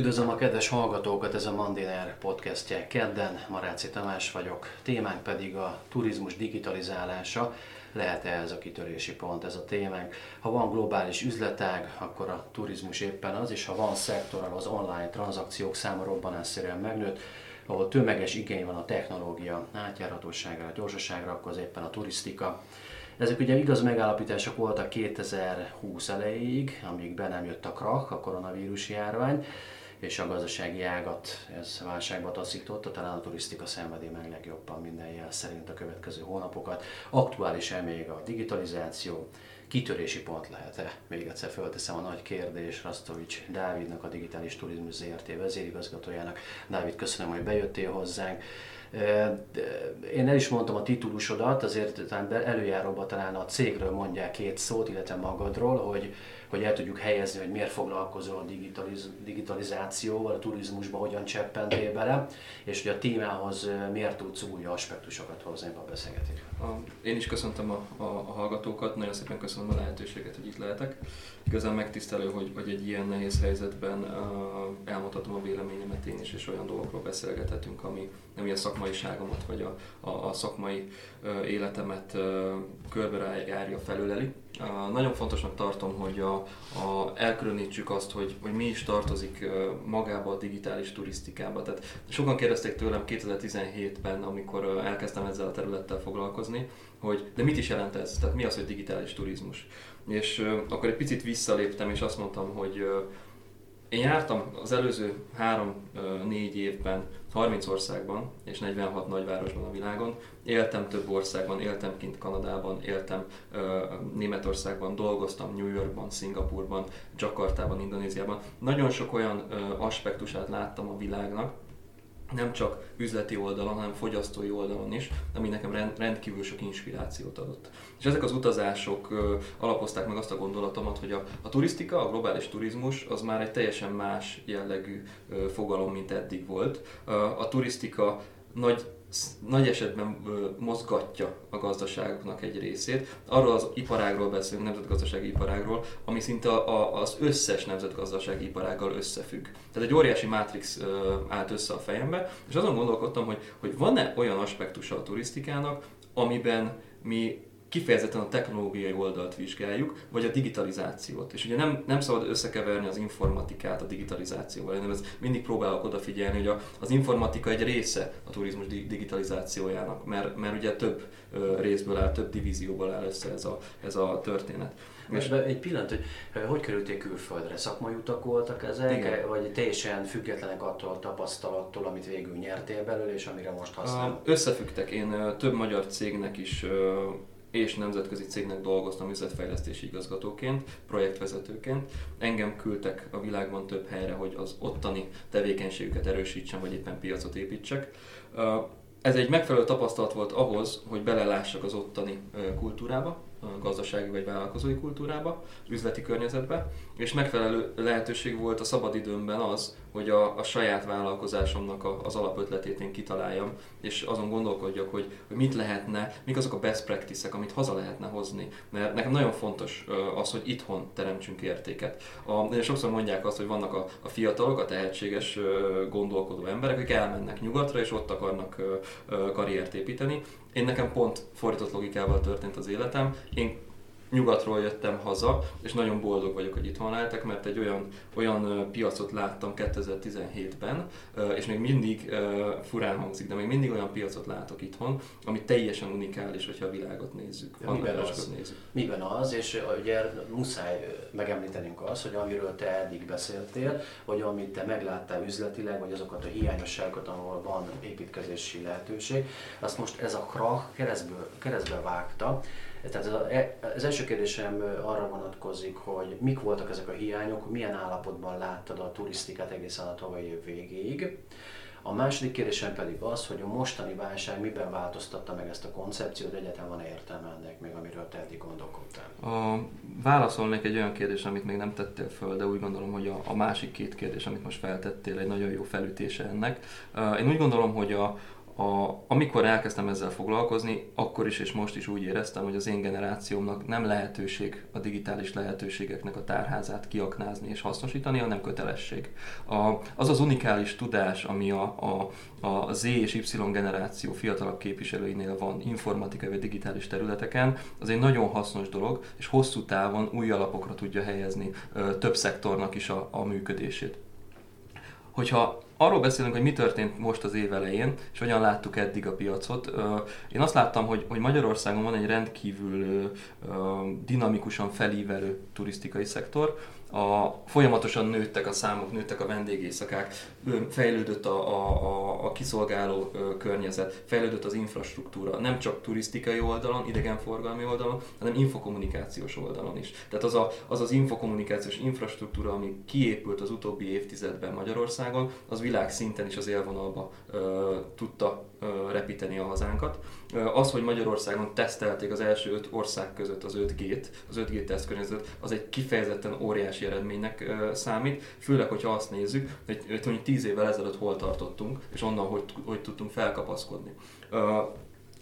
Üdvözlöm a kedves hallgatókat, ez a Mandiner podcastje kedden, Maráci Tamás vagyok, témánk pedig a turizmus digitalizálása. Lehet-e ez a kitörési pont, ez a témánk? Ha van globális üzletág, akkor a turizmus éppen az, és ha van szektor, az online tranzakciók száma robbanásszerűen megnőtt, ahol tömeges igény van a technológia átjárhatóságra, gyorsaságra, akkor az éppen a turisztika. Ezek ugye igaz megállapítások voltak 2020 elejéig, amíg be nem jött a krak, a koronavírus járvány, és a gazdasági ágat ez válságba taszította, talán a turisztika szenvedi meg legjobban minden jel szerint a következő hónapokat. Aktuális-e még a digitalizáció, kitörési pont lehet-e? Még egyszer fölteszem a nagy kérdés Rastovics Dávidnak, a Digitális Turizmus ZRT vezérigazgatójának. Dávid, köszönöm, hogy bejöttél hozzánk. Én el is mondtam a titulusodat, azért talán előjáróban talán a cégről mondják két szót, illetve magadról, hogy hogy el tudjuk helyezni, hogy miért foglalkozol a digitaliz- digitalizációval, a turizmusba hogyan cseppentél bele, és hogy a témához miért tudsz új aspektusokat hozni a beszélgetésre. Én is köszöntöm a, a, a hallgatókat, nagyon szépen köszönöm a lehetőséget, hogy itt lehetek. Igazán megtisztelő, hogy, hogy egy ilyen nehéz helyzetben uh, elmondhatom a véleményemet én is, és olyan dolgokról beszélgethetünk, ami, ami a szakmaiságomat, vagy a, a, a szakmai életemet körbe járja, felüleli. Nagyon fontosnak tartom, hogy a, a, elkülönítsük azt, hogy, hogy mi is tartozik magába a digitális turisztikába. Tehát sokan kérdezték tőlem 2017-ben, amikor elkezdtem ezzel a területtel foglalkozni, hogy de mit is jelent ez? Tehát mi az, hogy digitális turizmus? És akkor egy picit visszaléptem, és azt mondtam, hogy én jártam az előző 3-4 évben 30 országban és 46 nagyvárosban a világon. Éltem több országban, éltem kint Kanadában, éltem Németországban, dolgoztam New Yorkban, Szingapurban, Jakartában, Indonéziában. Nagyon sok olyan aspektusát láttam a világnak, nem csak üzleti oldalon, hanem fogyasztói oldalon is, ami nekem rendkívül sok inspirációt adott. És ezek az utazások alapozták meg azt a gondolatomat, hogy a, a turisztika, a globális turizmus az már egy teljesen más jellegű fogalom, mint eddig volt. A turisztika nagy nagy esetben mozgatja a gazdaságoknak egy részét. Arról az iparágról beszélünk, nemzetgazdasági iparágról, ami szinte a, az összes nemzetgazdasági iparággal összefügg. Tehát egy óriási mátrix állt össze a fejembe, és azon gondolkodtam, hogy, hogy van-e olyan aspektusa a turisztikának, amiben mi kifejezetten a technológiai oldalt vizsgáljuk, vagy a digitalizációt. És ugye nem, nem szabad összekeverni az informatikát a digitalizációval, hanem ez mindig próbálok odafigyelni, hogy a, az informatika egy része a turizmus digitalizációjának, mert, mert ugye több részből áll, több divízióból áll össze ez a, ez a történet. Most egy pillanat, hogy hogy kerültél külföldre? Szakmai utak voltak ezek, Igen. vagy teljesen függetlenek attól a tapasztalattól, amit végül nyertél belőle, és amire most használ? Összefüggtek. Én több magyar cégnek is és nemzetközi cégnek dolgoztam üzletfejlesztési igazgatóként, projektvezetőként. Engem küldtek a világban több helyre, hogy az ottani tevékenységüket erősítsem, vagy éppen piacot építsek. Ez egy megfelelő tapasztalat volt ahhoz, hogy belelássak az ottani kultúrába, gazdasági vagy vállalkozói kultúrába, üzleti környezetbe, és megfelelő lehetőség volt a szabadidőmben az, hogy a, a saját vállalkozásomnak a, az alapötletét én kitaláljam, és azon gondolkodjak, hogy, hogy mit lehetne, mik azok a best practices amit haza lehetne hozni. Mert nekem nagyon fontos az, hogy itthon teremtsünk értéket. A, sokszor mondják azt, hogy vannak a, a fiatalok, a tehetséges gondolkodó emberek, akik elmennek nyugatra, és ott akarnak karriert építeni. Én nekem pont fordított logikával történt az életem. Én nyugatról jöttem haza, és nagyon boldog vagyok, hogy itthon lehetek, mert egy olyan, olyan piacot láttam 2017-ben, és még mindig furán hangzik, de még mindig olyan piacot látok itthon, ami teljesen unikális, hogyha a világot nézzük. Ja, miben, az, nézzük. miben az, és ugye muszáj megemlítenünk azt, hogy amiről te eddig beszéltél, hogy amit te megláttál üzletileg, vagy azokat a hiányosságokat, ahol van építkezési lehetőség, azt most ez a krach keresztbe, keresztbe vágta, tehát e, az első kérdésem arra vonatkozik, hogy mik voltak ezek a hiányok, milyen állapotban láttad a turisztikát egészen a tavalyi év végéig. A második kérdésem pedig az, hogy a mostani válság miben változtatta meg ezt a koncepciót, egyáltalán van értelme ennek még, amiről te eddig gondolkodtál? A, válaszolnék egy olyan kérdés, amit még nem tettél föl, de úgy gondolom, hogy a, a másik két kérdés, amit most feltettél, egy nagyon jó felütése ennek. Én úgy gondolom, hogy a, a, amikor elkezdtem ezzel foglalkozni, akkor is és most is úgy éreztem, hogy az én generációmnak nem lehetőség a digitális lehetőségeknek a tárházát kiaknázni és hasznosítani, hanem kötelesség. A, az az unikális tudás, ami a, a, a Z és Y generáció fiatalabb képviselőinél van informatikai vagy digitális területeken, az egy nagyon hasznos dolog, és hosszú távon új alapokra tudja helyezni ö, több szektornak is a, a működését. Hogyha arról beszélünk, hogy mi történt most az év elején, és hogyan láttuk eddig a piacot. Én azt láttam, hogy, hogy Magyarországon van egy rendkívül dinamikusan felívelő turisztikai szektor, a, folyamatosan nőttek a számok, nőttek a vendégészakák, fejlődött a, a, a, a kiszolgáló környezet, fejlődött az infrastruktúra, nem csak turisztikai oldalon, idegenforgalmi oldalon, hanem infokommunikációs oldalon is. Tehát az a, az, az infokommunikációs infrastruktúra, ami kiépült az utóbbi évtizedben Magyarországon, az világszinten is az élvonalba ö, tudta repíteni a hazánkat. Az, hogy Magyarországon tesztelték az első öt ország között az 5G-t, az 5G tesztkörnyezet, az egy kifejezetten óriási eredménynek számít, főleg, hogyha azt nézzük, hogy, hogy 10 évvel ezelőtt hol tartottunk, és onnan hogy, hogy tudtunk felkapaszkodni.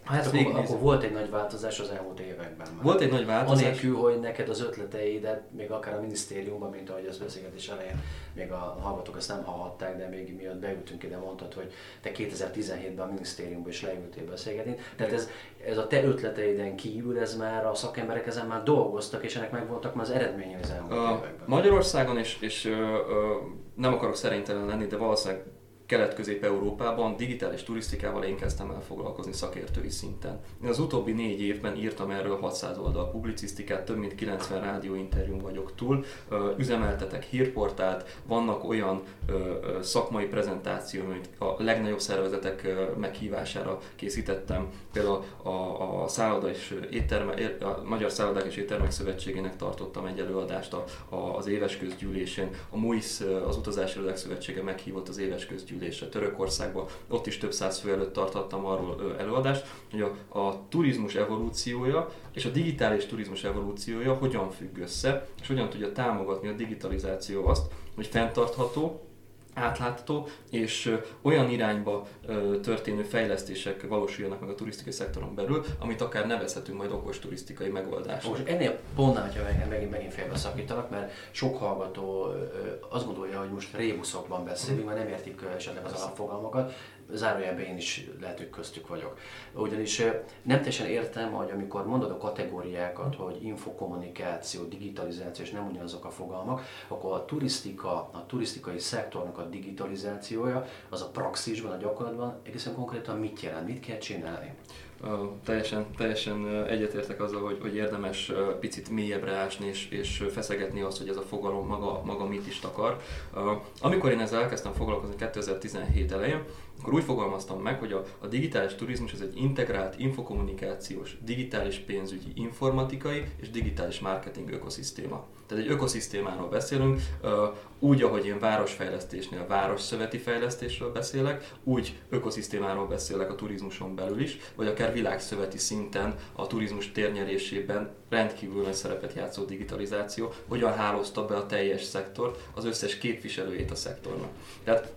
Hát akkor, végignéz... akkor volt egy nagy változás az elmúlt években. Volt egy nagy változás. Anélkül, hogy neked az ötleteidet, még akár a minisztériumban, mint ahogy az beszélgetés elején, még a hallgatók ezt nem hallhatták, de még miatt beültünk ide, mondtad, hogy te 2017-ben a minisztériumban is leültél beszélgetni. Tehát ez, ez a te ötleteiden kívül, ez már a szakemberek ezen már dolgoztak, és ennek megvoltak már az eredményei az elmúlt a években. Magyarországon, és, és ö, ö, nem akarok szerintelen lenni, de valószínűleg Kelet-Közép-Európában digitális turisztikával én kezdtem el foglalkozni szakértői szinten. Én az utóbbi négy évben írtam erről 600 oldal publicisztikát, több mint 90 rádióinterjún vagyok túl, üzemeltetek hírportált, vannak olyan szakmai prezentációk, amit a legnagyobb szervezetek meghívására készítettem, például a, a, szálloda és étterme, a Magyar Szállodák és Éttermek Szövetségének tartottam egy előadást az éves közgyűlésén, a MUIS, az Utazási Irodák Szövetsége meghívott az éves közgyűlésén, repülésre Törökországba, ott is több száz fő előtt tartottam arról előadást, hogy a, a turizmus evolúciója és a digitális turizmus evolúciója hogyan függ össze, és hogyan tudja támogatni a digitalizáció azt, hogy fenntartható, átlátható, és olyan irányba történő fejlesztések valósuljanak meg a turisztikai szektoron belül, amit akár nevezhetünk majd okos turisztikai megoldásnak. Most ennél pontnál, hogyha megint, megint, megint félbeszakítanak, mert sok hallgató azt gondolja, hogy most rébuszokban beszélünk, mert nem értik esetleg az alapfogalmakat, zárójelben én is lehet, hogy köztük vagyok. Ugyanis nem teljesen értem, hogy amikor mondod a kategóriákat, hogy infokommunikáció, digitalizáció, és nem ugyanazok a fogalmak, akkor a turisztika, a turisztikai szektornak a digitalizációja, az a praxisban, a gyakorlatban egészen konkrétan mit jelent, mit kell csinálni? Teljesen, teljesen egyetértek azzal, hogy, hogy érdemes picit mélyebbre ásni és, és feszegetni azt, hogy ez a fogalom maga, maga mit is takar. Amikor én ezzel elkezdtem foglalkozni 2017 elején, akkor úgy fogalmaztam meg, hogy a, a digitális turizmus ez egy integrált infokommunikációs, digitális pénzügyi, informatikai és digitális marketing ökoszisztéma. Tehát egy ökoszisztémáról beszélünk, úgy, ahogy én városfejlesztésnél városszöveti fejlesztésről beszélek, úgy ökoszisztémáról beszélek a turizmuson belül is, vagy akár világszöveti szinten a turizmus térnyerésében rendkívül nagy szerepet játszó digitalizáció, hogyan hálózta be a teljes szektort, az összes képviselőjét a szektornak. Tehát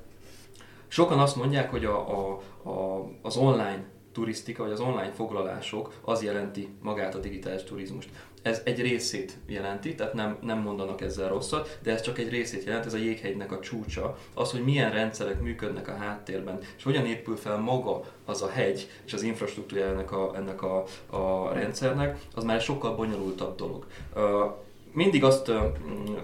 Sokan azt mondják, hogy a, a, a, az online turisztika, vagy az online foglalások az jelenti magát a digitális turizmust. Ez egy részét jelenti, tehát nem, nem mondanak ezzel rosszat, de ez csak egy részét jelent, ez a jéghegynek a csúcsa. Az, hogy milyen rendszerek működnek a háttérben, és hogyan épül fel maga az a hegy, és az infrastruktúra ennek a, ennek a, a rendszernek, az már sokkal bonyolultabb dolog mindig azt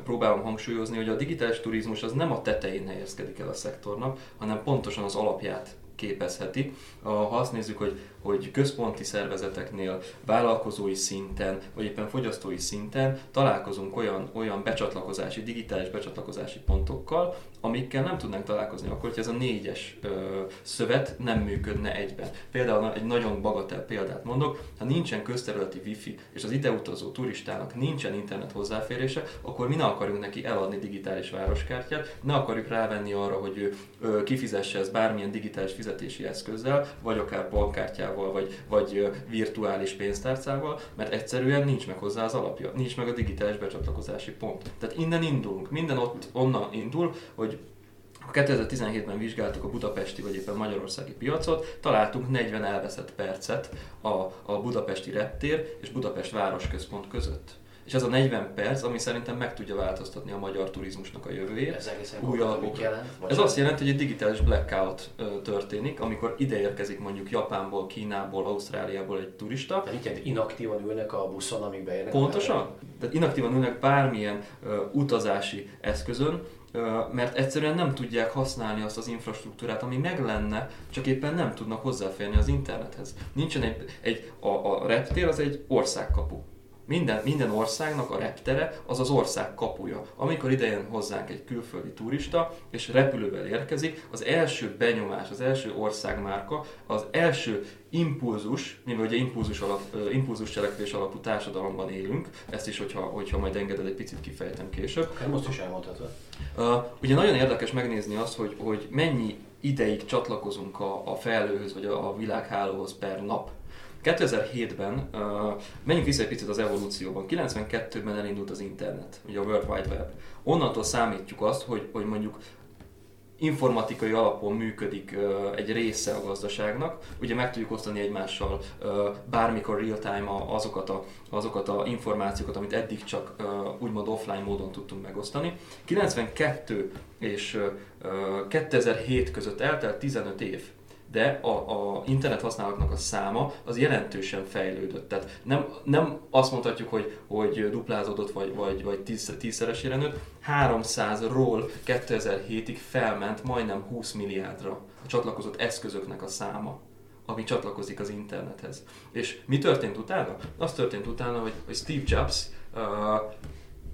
próbálom hangsúlyozni, hogy a digitális turizmus az nem a tetején helyezkedik el a szektornak, hanem pontosan az alapját képezheti. Ha azt nézzük, hogy hogy központi szervezeteknél, vállalkozói szinten, vagy éppen fogyasztói szinten találkozunk olyan, olyan becsatlakozási, digitális becsatlakozási pontokkal, amikkel nem tudnánk találkozni akkor, hogy ez a négyes ö, szövet nem működne egyben. Például egy nagyon bagatel példát mondok, ha nincsen közterületi wifi, és az ideutazó turistának nincsen internet hozzáférése, akkor mi ne akarunk neki eladni digitális városkártyát, ne akarjuk rávenni arra, hogy ő ö, kifizesse ezt bármilyen digitális fizetési eszközzel, vagy akár bankkártyával, kártyával, vagy, vagy virtuális pénztárcával, mert egyszerűen nincs meg hozzá az alapja, nincs meg a digitális becsatlakozási pont. Tehát innen indulunk, minden ott onnan indul, hogy Ha 2017-ben vizsgáltuk a budapesti vagy éppen magyarországi piacot, találtunk 40 elveszett percet a, a budapesti reptér és Budapest városközpont között. És ez a 40 perc, ami szerintem meg tudja változtatni a magyar turizmusnak a jövőjét. Ez egészen új alapok. Jelent, ez azt jelenti, hogy egy digitális blackout történik, amikor ide érkezik mondjuk Japánból, Kínából, Ausztráliából egy turista. Tehát itt inaktívan ülnek a buszon, amíg beérnek. Pontosan. Tehát inaktívan ülnek bármilyen uh, utazási eszközön, mert egyszerűen nem tudják használni azt az infrastruktúrát, ami meg lenne, csak éppen nem tudnak hozzáférni az internethez. Nincsen egy, egy a, a reptér az egy országkapu. Minden, minden országnak a reptere az az ország kapuja. Amikor idejön hozzánk egy külföldi turista, és repülővel érkezik, az első benyomás, az első országmárka, az első impulzus, mivel ugye impulzus, alap, impulzus cselekvés alapú társadalomban élünk, ezt is, hogyha, hogyha majd engeded, egy picit kifejtem később. Akár most is elmondhatod. Ugye nagyon érdekes megnézni azt, hogy, hogy mennyi ideig csatlakozunk a, a felhőhöz, vagy a, a világhálóhoz per nap. 2007-ben, uh, menjünk vissza egy picit az evolúcióban, 92-ben elindult az internet, ugye a World Wide Web. Onnantól számítjuk azt, hogy, hogy mondjuk informatikai alapon működik uh, egy része a gazdaságnak. Ugye meg tudjuk osztani egymással uh, bármikor real-time azokat a, azokat a információkat, amit eddig csak uh, úgymond offline módon tudtunk megosztani. 92 és uh, 2007 között eltelt 15 év de a, a internet használatnak a száma az jelentősen fejlődött. Tehát nem, nem azt mondhatjuk, hogy, hogy duplázódott vagy, vagy, vagy tíz, tízszeresére nőtt, 300-ról 2007-ig felment majdnem 20 milliárdra a csatlakozott eszközöknek a száma ami csatlakozik az internethez. És mi történt utána? Az történt utána, hogy, hogy Steve Jobs uh,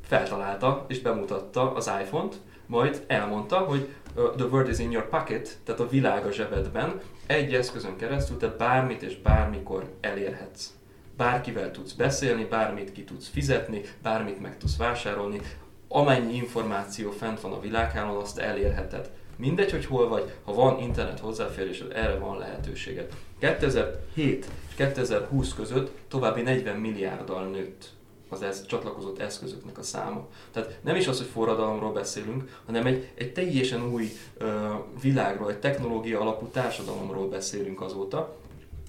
feltalálta és bemutatta az iPhone-t, majd elmondta, hogy the world is in your pocket, tehát a világ a zsebedben, egy eszközön keresztül te bármit és bármikor elérhetsz. Bárkivel tudsz beszélni, bármit ki tudsz fizetni, bármit meg tudsz vásárolni, amennyi információ fent van a világhálón, azt elérheted. Mindegy, hogy hol vagy, ha van internet hozzáférésed, erre van lehetőséged. 2007 és 2020 között további 40 milliárddal nőtt az ez, csatlakozott eszközöknek a száma. Tehát nem is az, hogy forradalomról beszélünk, hanem egy, egy teljesen új ö, világról, egy technológia alapú társadalomról beszélünk azóta,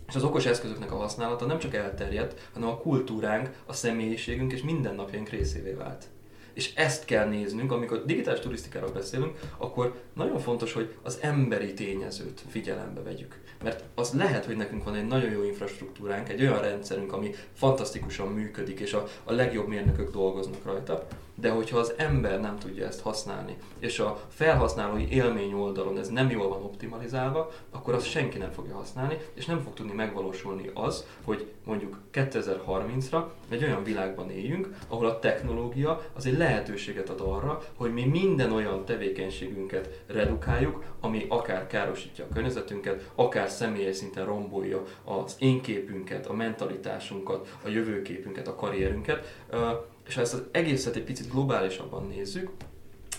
és az okos eszközöknek a használata nem csak elterjedt, hanem a kultúránk, a személyiségünk és mindennapjaink részévé vált. És ezt kell néznünk, amikor digitális turisztikáról beszélünk, akkor nagyon fontos, hogy az emberi tényezőt figyelembe vegyük. Mert az lehet, hogy nekünk van egy nagyon jó infrastruktúránk, egy olyan rendszerünk, ami fantasztikusan működik, és a, a legjobb mérnökök dolgoznak rajta, de hogyha az ember nem tudja ezt használni, és a felhasználói élmény oldalon ez nem jól van optimalizálva, akkor azt senki nem fogja használni, és nem fog tudni megvalósulni az, hogy mondjuk 2030-ra egy olyan világban éljünk, ahol a technológia az egy lehetőséget ad arra, hogy mi minden olyan tevékenységünket redukáljuk, ami akár károsítja a környezetünket, akár személyes szinten rombolja az én képünket, a mentalitásunkat, a jövőképünket, a karrierünket. És ha ezt az egészet egy picit globálisabban nézzük,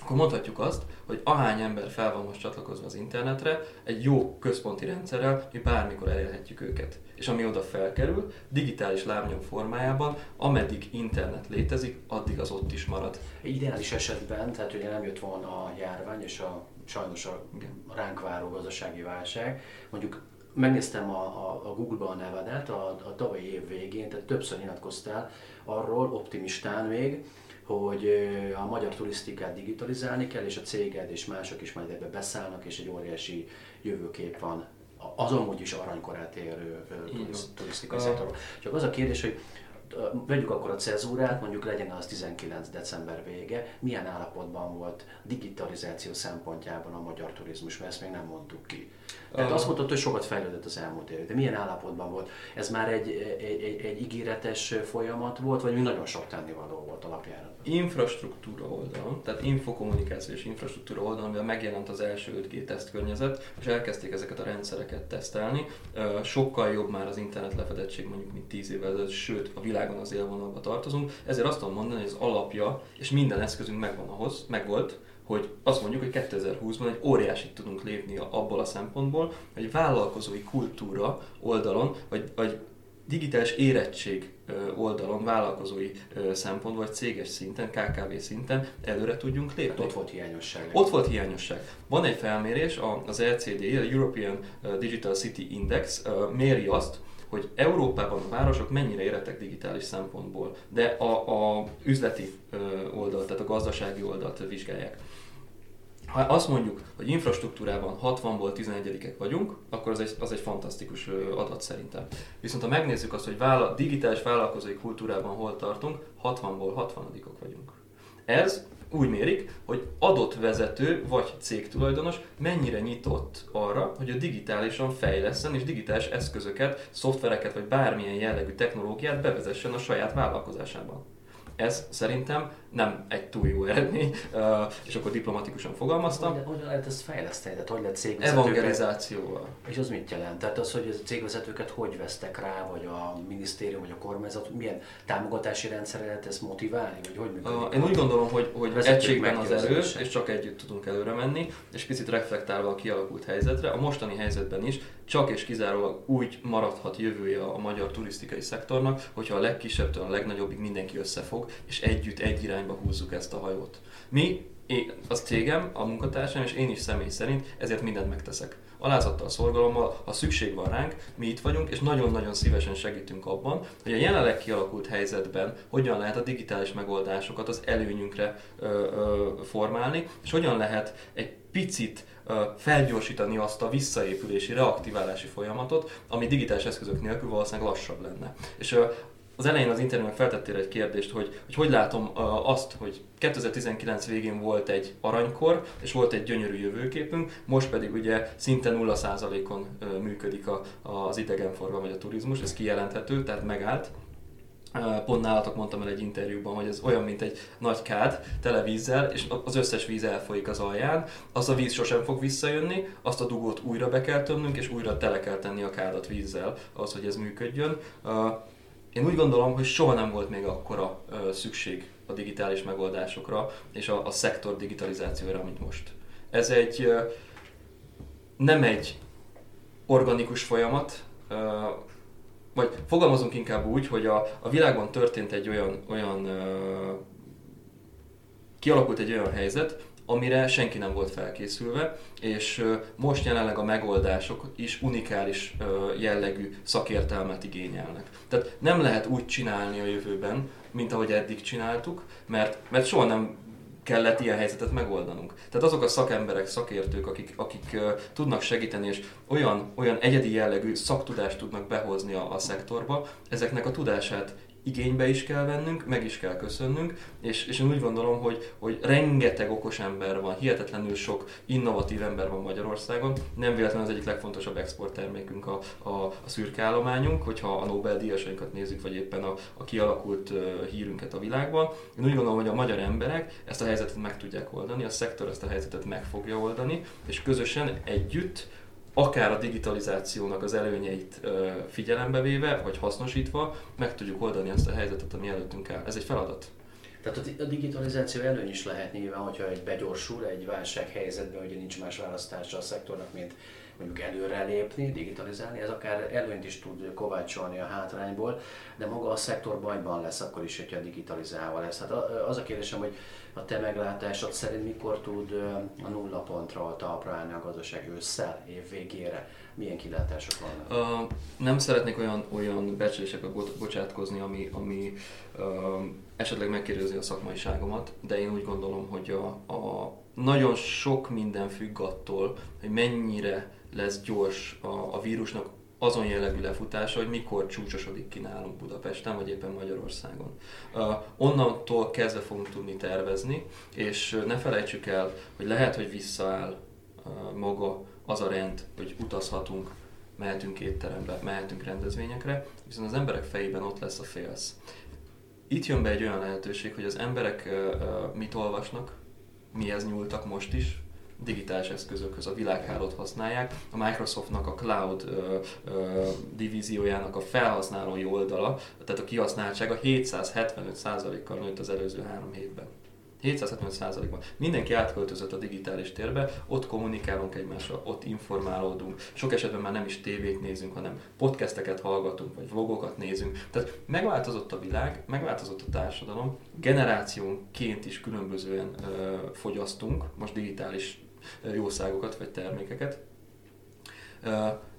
akkor mondhatjuk azt, hogy ahány ember fel van most csatlakozva az internetre, egy jó központi rendszerrel mi bármikor elérhetjük őket. És ami oda felkerül, digitális lábnyom formájában, ameddig internet létezik, addig az ott is marad. Ideális esetben, tehát ugye nem jött volna a járvány és a sajnos a ránk váró gazdasági válság, mondjuk megnéztem a, a, a Google-ban a nevedet a, a tavalyi év végén, tehát többször nyilatkoztál arról, optimistán még, hogy a magyar turisztikát digitalizálni kell, és a céged és mások is majd ebbe beszállnak, és egy óriási jövőkép van az amúgy is aranykorát érő turisztikai szektorban. Csak az a kérdés, hogy vegyük akkor a cezúrát, mondjuk legyen az 19 december vége, milyen állapotban volt digitalizáció szempontjában a magyar turizmus, mert ezt még nem mondtuk ki. Tehát azt mondtad, hogy sokat fejlődött az elmúlt évek, de milyen állapotban volt? Ez már egy, egy, egy, egy ígéretes folyamat volt, vagy mi nagyon sok tennivaló volt alapjára? Infrastruktúra oldalon, tehát infokommunikációs infrastruktúra oldalon, mivel megjelent az első 5G tesztkörnyezet, és elkezdték ezeket a rendszereket tesztelni. Sokkal jobb már az internet lefedettség mondjuk, mint 10 évvel ezelőtt, sőt a világon az élvonalba tartozunk. Ezért azt tudom mondani, hogy az alapja és minden eszközünk megvan ahhoz, megvolt, hogy azt mondjuk, hogy 2020-ban egy óriásit tudunk lépni abból a szempontból, hogy vállalkozói kultúra oldalon, vagy, vagy digitális érettség oldalon, vállalkozói szempontból, vagy céges szinten, KKV szinten előre tudjunk lépni. Hát ott volt hiányosság. Ott volt hiányosság. Van egy felmérés, az LCD, a European Digital City Index méri azt, hogy Európában a városok mennyire érettek digitális szempontból, de a, a üzleti oldalt, tehát a gazdasági oldalt vizsgálják. Ha azt mondjuk, hogy infrastruktúrában 60-ból 11-ek vagyunk, akkor az egy, az egy fantasztikus adat szerintem. Viszont ha megnézzük azt, hogy vála, digitális vállalkozói kultúrában hol tartunk, 60-ból 60-ok vagyunk. Ez úgy mérik, hogy adott vezető vagy cégtulajdonos mennyire nyitott arra, hogy a digitálisan fejleszen és digitális eszközöket, szoftvereket vagy bármilyen jellegű technológiát bevezessen a saját vállalkozásában. Ez szerintem nem egy túl jó eredmény, és akkor diplomatikusan fogalmaztam. Hogy, hogy lehet ezt fejleszteni? Tehát hogy lehet cégvezetőket... Evangelizációval. És az mit jelent? Tehát az, hogy a cégvezetőket hogy vesztek rá, vagy a minisztérium, vagy a kormányzat, milyen támogatási rendszer lehet ezt motiválni, vagy hogy működik? Én úgy gondolom, hogy, hogy egységben az erő, és csak együtt tudunk előre menni, és picit reflektálva a kialakult helyzetre, a mostani helyzetben is csak és kizárólag úgy maradhat jövője a magyar turisztikai szektornak, hogyha a legkisebbtől a legnagyobbig mindenki összefog, és együtt egy irányba húzzuk ezt a hajót. Mi, én, az cégem, a munkatársam és én is személy szerint ezért mindent megteszek. Alázattal, szorgalommal, ha szükség van ránk, mi itt vagyunk, és nagyon-nagyon szívesen segítünk abban, hogy a jelenleg kialakult helyzetben hogyan lehet a digitális megoldásokat az előnyünkre ö, ö, formálni, és hogyan lehet egy picit felgyorsítani azt a visszaépülési, reaktiválási folyamatot, ami digitális eszközök nélkül valószínűleg lassabb lenne. És az elején az interjúnak feltettél egy kérdést, hogy, hogy hogy látom azt, hogy 2019 végén volt egy aranykor, és volt egy gyönyörű jövőképünk, most pedig ugye szinte 0%-on működik a, az idegenforgalom vagy a turizmus, ez kijelenthető, tehát megállt. Pont nálatok mondtam el egy interjúban, hogy ez olyan, mint egy nagy kád tele vízzel, és az összes víz elfolyik az alján, az a víz sosem fog visszajönni, azt a dugót újra be kell tömnünk, és újra tele kell tenni a kádat vízzel, ahhoz, hogy ez működjön. Én úgy gondolom, hogy soha nem volt még akkora szükség a digitális megoldásokra és a, a szektor digitalizációra, mint most. Ez egy nem egy organikus folyamat, vagy fogalmazunk inkább úgy, hogy a, a világban történt egy olyan, olyan kialakult egy olyan helyzet, amire senki nem volt felkészülve, és most jelenleg a megoldások is unikális jellegű szakértelmet igényelnek. Tehát nem lehet úgy csinálni a jövőben, mint ahogy eddig csináltuk, mert, mert soha nem kellett ilyen helyzetet megoldanunk. Tehát azok a szakemberek, szakértők, akik, akik uh, tudnak segíteni, és olyan, olyan egyedi jellegű szaktudást tudnak behozni a, a szektorba, ezeknek a tudását igénybe is kell vennünk, meg is kell köszönnünk, és, és én úgy gondolom, hogy, hogy rengeteg okos ember van, hihetetlenül sok innovatív ember van Magyarországon, nem véletlenül az egyik legfontosabb exporttermékünk a, a, a szürke állományunk, hogyha a Nobel-díjasainkat nézzük, vagy éppen a, a kialakult uh, hírünket a világban. Én úgy gondolom, hogy a magyar emberek ezt a helyzetet meg tudják oldani, a szektor ezt a helyzetet meg fogja oldani, és közösen együtt akár a digitalizációnak az előnyeit figyelembe véve, vagy hasznosítva, meg tudjuk oldani azt a helyzetet, ami előttünk áll. Ez egy feladat. Tehát a digitalizáció előny is lehet nyilván, hogyha egy begyorsul egy válsághelyzetben, hogy nincs más választása a szektornak, mint mondjuk előre lépni, digitalizálni, ez akár előnyt is tud kovácsolni a hátrányból, de maga a szektor bajban lesz akkor is, hogyha digitalizálva lesz. Hát az a kérdésem, hogy a te meglátásod szerint mikor tud a nulla pontra a talpra állni a gazdaság ősszel, év végére? Milyen kilátások vannak? Uh, nem szeretnék olyan, olyan becslésekbe bocsátkozni, ami, ami uh, esetleg megkérdezi a szakmaiságomat, de én úgy gondolom, hogy a, a nagyon sok minden függ attól, hogy mennyire lesz gyors a, a vírusnak azon jellegű lefutása, hogy mikor csúcsosodik ki nálunk Budapesten, vagy éppen Magyarországon. Uh, onnantól kezdve fogunk tudni tervezni, és ne felejtsük el, hogy lehet, hogy visszaáll uh, maga az a rend, hogy utazhatunk, mehetünk étterembe, mehetünk rendezvényekre, viszont az emberek fejében ott lesz a félsz. Itt jön be egy olyan lehetőség, hogy az emberek uh, mit olvasnak, mihez nyúltak most is, digitális eszközökhöz a világhálót használják. A Microsoftnak a cloud ö, ö, divíziójának a felhasználói oldala, tehát a kihasználtsága 775%-kal nőtt az előző három hétben. 775%-ban. Mindenki átköltözött a digitális térbe, ott kommunikálunk egymással, ott informálódunk. Sok esetben már nem is tévét nézünk, hanem podcasteket hallgatunk, vagy vlogokat nézünk. Tehát megváltozott a világ, megváltozott a társadalom, generációnként is különbözően ö, fogyasztunk, most digitális jószágokat vagy termékeket.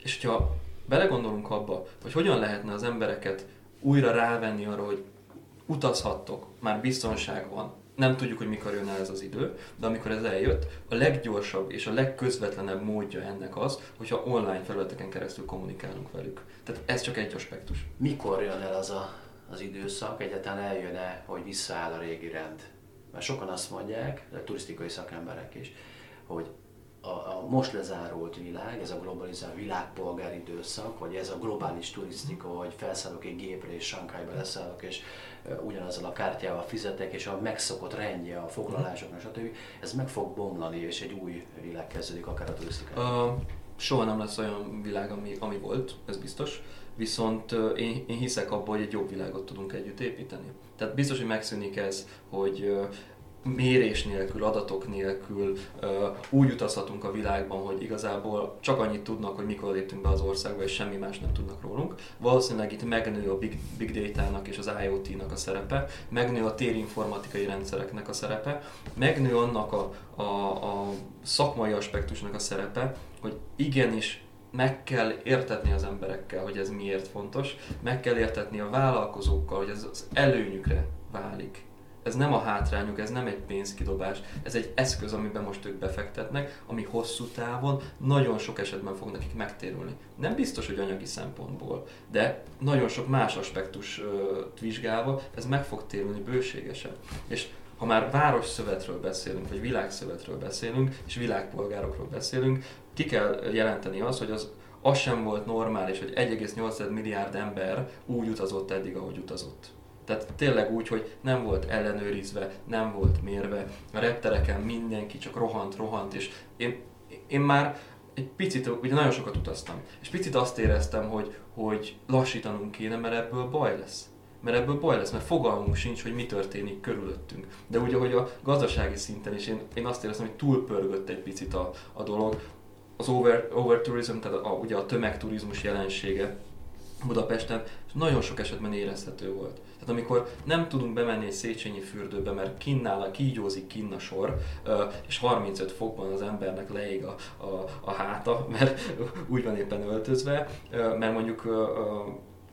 És ha belegondolunk abba, hogy hogyan lehetne az embereket újra rávenni arra, hogy utazhattok, már biztonság van, nem tudjuk, hogy mikor jön el ez az idő, de amikor ez eljött, a leggyorsabb és a legközvetlenebb módja ennek az, hogyha online felületeken keresztül kommunikálunk velük. Tehát ez csak egy aspektus. Mikor jön el az a, az időszak, egyáltalán eljön-e, hogy visszaáll a régi rend? Mert sokan azt mondják, a turisztikai szakemberek is, hogy a, a most lezárult világ, ez a globalizált világpolgár időszak, vagy ez a globális turisztika, hogy felszállok egy gépre és Sankhájba leszállok, és ugyanazzal a kártyával fizetek, és a megszokott rendje a foglalásoknak, stb. Ez meg fog bomlani, és egy új világ kezdődik akár a turisztikában. Uh, soha nem lesz olyan világ, ami, ami volt, ez biztos. Viszont uh, én, én hiszek abban, hogy egy jobb világot tudunk együtt építeni. Tehát biztos, hogy megszűnik ez, hogy uh, mérés nélkül, adatok nélkül úgy utazhatunk a világban, hogy igazából csak annyit tudnak, hogy mikor léptünk be az országba, és semmi más nem tudnak rólunk. Valószínűleg itt megnő a Big, big Data-nak és az IoT-nak a szerepe, megnő a térinformatikai rendszereknek a szerepe, megnő annak a, a, a szakmai aspektusnak a szerepe, hogy igenis meg kell értetni az emberekkel, hogy ez miért fontos, meg kell értetni a vállalkozókkal, hogy ez az előnyükre válik ez nem a hátrányuk, ez nem egy pénzkidobás, ez egy eszköz, amiben most ők befektetnek, ami hosszú távon nagyon sok esetben fog nekik megtérülni. Nem biztos, hogy anyagi szempontból, de nagyon sok más aspektus vizsgálva ez meg fog térülni bőségesen. És ha már város szövetről beszélünk, vagy világszövetről beszélünk, és világpolgárokról beszélünk, ki kell jelenteni az, hogy az az sem volt normális, hogy 1,8 milliárd ember úgy utazott eddig, ahogy utazott. Tehát tényleg úgy, hogy nem volt ellenőrizve, nem volt mérve, a reptereken mindenki csak rohant, rohant, és én, én már egy picit, ugye nagyon sokat utaztam, és picit azt éreztem, hogy, hogy lassítanunk kéne, mert ebből baj lesz. Mert ebből baj lesz, mert fogalmunk sincs, hogy mi történik körülöttünk. De úgy, ahogy a gazdasági szinten is, én, én azt éreztem, hogy túlpörgött egy picit a, a dolog. Az over, over tourism, tehát a, ugye a tömegturizmus jelensége Budapesten, és nagyon sok esetben érezhető volt. Tehát amikor nem tudunk bemenni egy Széchenyi fürdőbe, mert kinnál, kígyózik kinn a sor, és 35 fokban az embernek leég a, a, a háta, mert úgy van éppen öltözve, mert mondjuk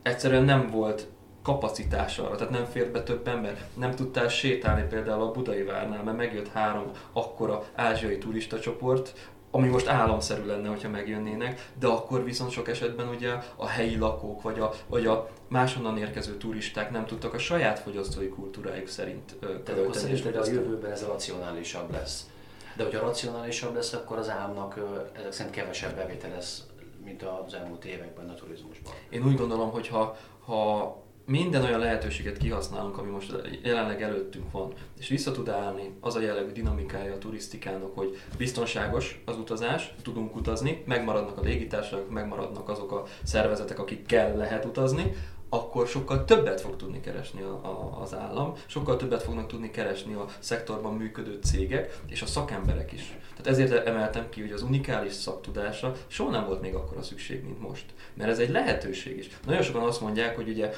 egyszerűen nem volt kapacitás arra, tehát nem fért be több ember. Nem tudtál sétálni például a Budai Várnál, mert megjött három akkora ázsiai turista csoport, ami most államszerű lenne, hogyha megjönnének, de akkor viszont sok esetben ugye a helyi lakók vagy a, vagy a máshonnan érkező turisták nem tudtak a saját fogyasztói kultúrájuk szerint Tehát akkor szerinted a jövőben ez racionálisabb lesz. De hogyha racionálisabb lesz, akkor az államnak ezek szerint kevesebb bevétel lesz, mint az elmúlt években a turizmusban. Én úgy gondolom, hogy ha, ha minden olyan lehetőséget kihasználunk, ami most jelenleg előttünk van, és vissza tud állni az a jellegű dinamikája a turisztikának, hogy biztonságos az utazás, tudunk utazni, megmaradnak a légitársaságok, megmaradnak azok a szervezetek, akikkel lehet utazni, akkor sokkal többet fog tudni keresni a, a, az állam, sokkal többet fognak tudni keresni a szektorban működő cégek és a szakemberek is. Tehát ezért emeltem ki, hogy az unikális szaktudásra soha nem volt még akkora szükség, mint most. Mert ez egy lehetőség is. Nagyon sokan azt mondják, hogy ugye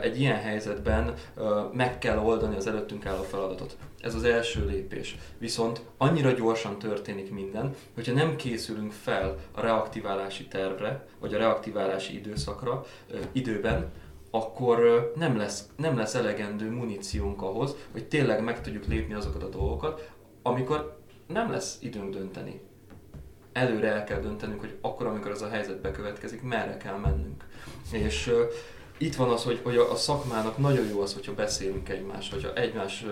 egy ilyen helyzetben meg kell oldani az előttünk álló feladatot. Ez az első lépés. Viszont annyira gyorsan történik minden, hogyha nem készülünk fel a reaktiválási tervre, vagy a reaktiválási időszakra időben, akkor nem lesz, nem lesz elegendő muníciónk ahhoz, hogy tényleg meg tudjuk lépni azokat a dolgokat, amikor nem lesz időnk dönteni. Előre el kell döntenünk, hogy akkor, amikor az a helyzet bekövetkezik, merre kell mennünk. És uh, itt van az, hogy, hogy a, a szakmának nagyon jó az, hogyha beszélünk egymással, hogyha egymás uh,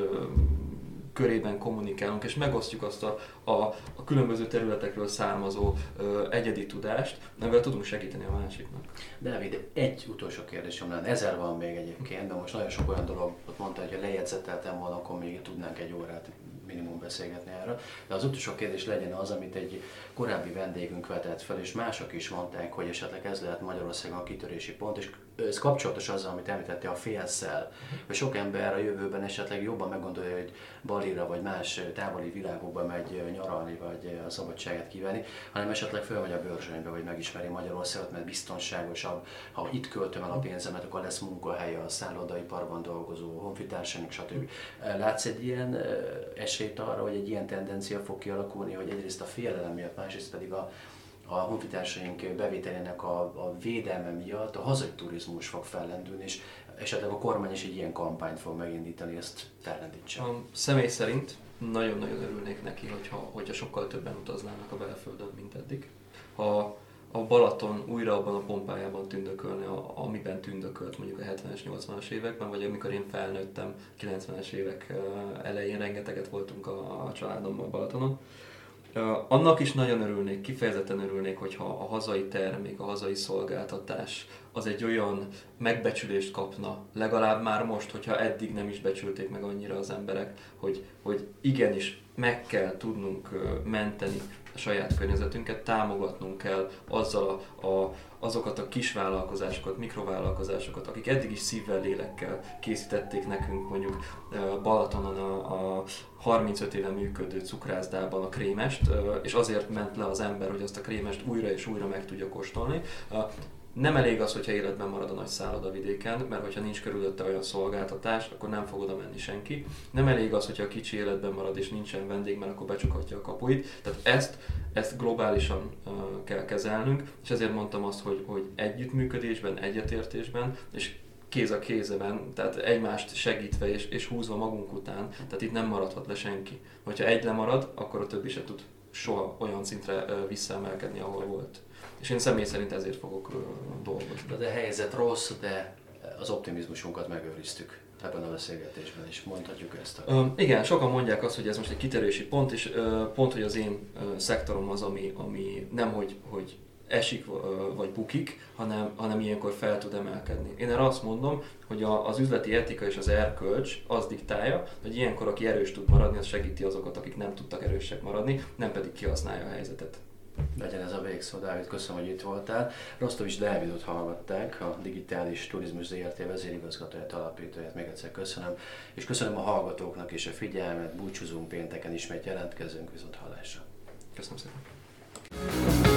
körében kommunikálunk, és megosztjuk azt a, a, a különböző területekről származó ö, egyedi tudást, amivel tudunk segíteni a másiknak. David, egy utolsó kérdésem lenne, ezer van még egyébként, de most nagyon sok olyan dolog, ott mondta, hogy ha lejegyzeteltem volna, akkor még tudnánk egy órát minimum beszélgetni erről. De az utolsó kérdés legyen az, amit egy korábbi vendégünk vetett fel, és mások is mondták, hogy esetleg ez lehet Magyarországon a kitörési pont, és ez kapcsolatos azzal, amit említette a félszel, hogy sok ember a jövőben esetleg jobban meggondolja, hogy Balira vagy más távoli világokba megy nyaralni, vagy a szabadságát kívánni, hanem esetleg fölmegy a bőrzsönybe, hogy megismeri Magyarországot, mert biztonságosabb. Ha itt költöm el a pénzemet, akkor lesz munkahelye a szállodaiparban dolgozó, honfitársának, stb. Látsz egy ilyen esélyt arra, hogy egy ilyen tendencia fog kialakulni, hogy egyrészt a félelem miatt, másrészt pedig a, a honfitársaink bevételének a, a védelme miatt a hazai turizmus fog fellendülni, és esetleg a kormány is egy ilyen kampányt fog megindítani, ezt fellendítse. A személy szerint nagyon-nagyon örülnék neki, hogyha, hogyha sokkal többen utaznának a belföldön, mint eddig. Ha a Balaton újra abban a pompájában tündökölni, amiben tündökölt mondjuk a 70-es, 80-as években, vagy amikor én felnőttem 90-es évek elején, rengeteget voltunk a, a családommal Balatonon, annak is nagyon örülnék, kifejezetten örülnék, hogyha a hazai termék, a hazai szolgáltatás az egy olyan megbecsülést kapna, legalább már most, hogyha eddig nem is becsülték meg annyira az emberek, hogy, hogy igenis meg kell tudnunk menteni a saját környezetünket, támogatnunk kell azzal a, a, azokat a kisvállalkozásokat, mikrovállalkozásokat, akik eddig is szívvel, lélekkel készítették nekünk mondjuk Balatonon a, a 35 éve működő cukrászdában a krémest, és azért ment le az ember, hogy azt a krémest újra és újra meg tudja kóstolni. Nem elég az, hogyha életben marad a nagy szálloda vidéken, mert hogyha nincs körülötte olyan szolgáltatás, akkor nem fog oda menni senki. Nem elég az, hogyha a kicsi életben marad és nincsen vendég, mert akkor becsukhatja a kapuit. Tehát ezt, ezt globálisan uh, kell kezelnünk, és ezért mondtam azt, hogy, hogy együttműködésben, egyetértésben, és kéz a kézeben, tehát egymást segítve és, és húzva magunk után, tehát itt nem maradhat le senki. Hogyha egy lemarad, akkor a többi se tud soha olyan szintre visszaemelkedni, ahol volt. És én személy szerint ezért fogok dolgozni. De a helyzet rossz, de az optimizmusunkat megőriztük ebben a beszélgetésben is, mondhatjuk ezt. A... Uh, igen, sokan mondják azt, hogy ez most egy kitörési pont, és uh, pont, hogy az én uh, szektorom az, ami, ami nem, hogy, hogy esik vagy bukik, hanem, hanem ilyenkor fel tud emelkedni. Én erre azt mondom, hogy a, az üzleti etika és az erkölcs az diktálja, hogy ilyenkor aki erős tud maradni, az segíti azokat, akik nem tudtak erősek maradni, nem pedig kihasználja a helyzetet. Legyen ez a végszó, Dávid, köszönöm, hogy itt voltál. Rostovics Dávidot hallgatták, a Digitális Turizmus ZRT vezérigazgatóját, alapítóját, még egyszer köszönöm. És köszönöm a hallgatóknak is a figyelmet, búcsúzunk pénteken ismét jelentkezünk, viszont hallásra. Köszönöm szépen.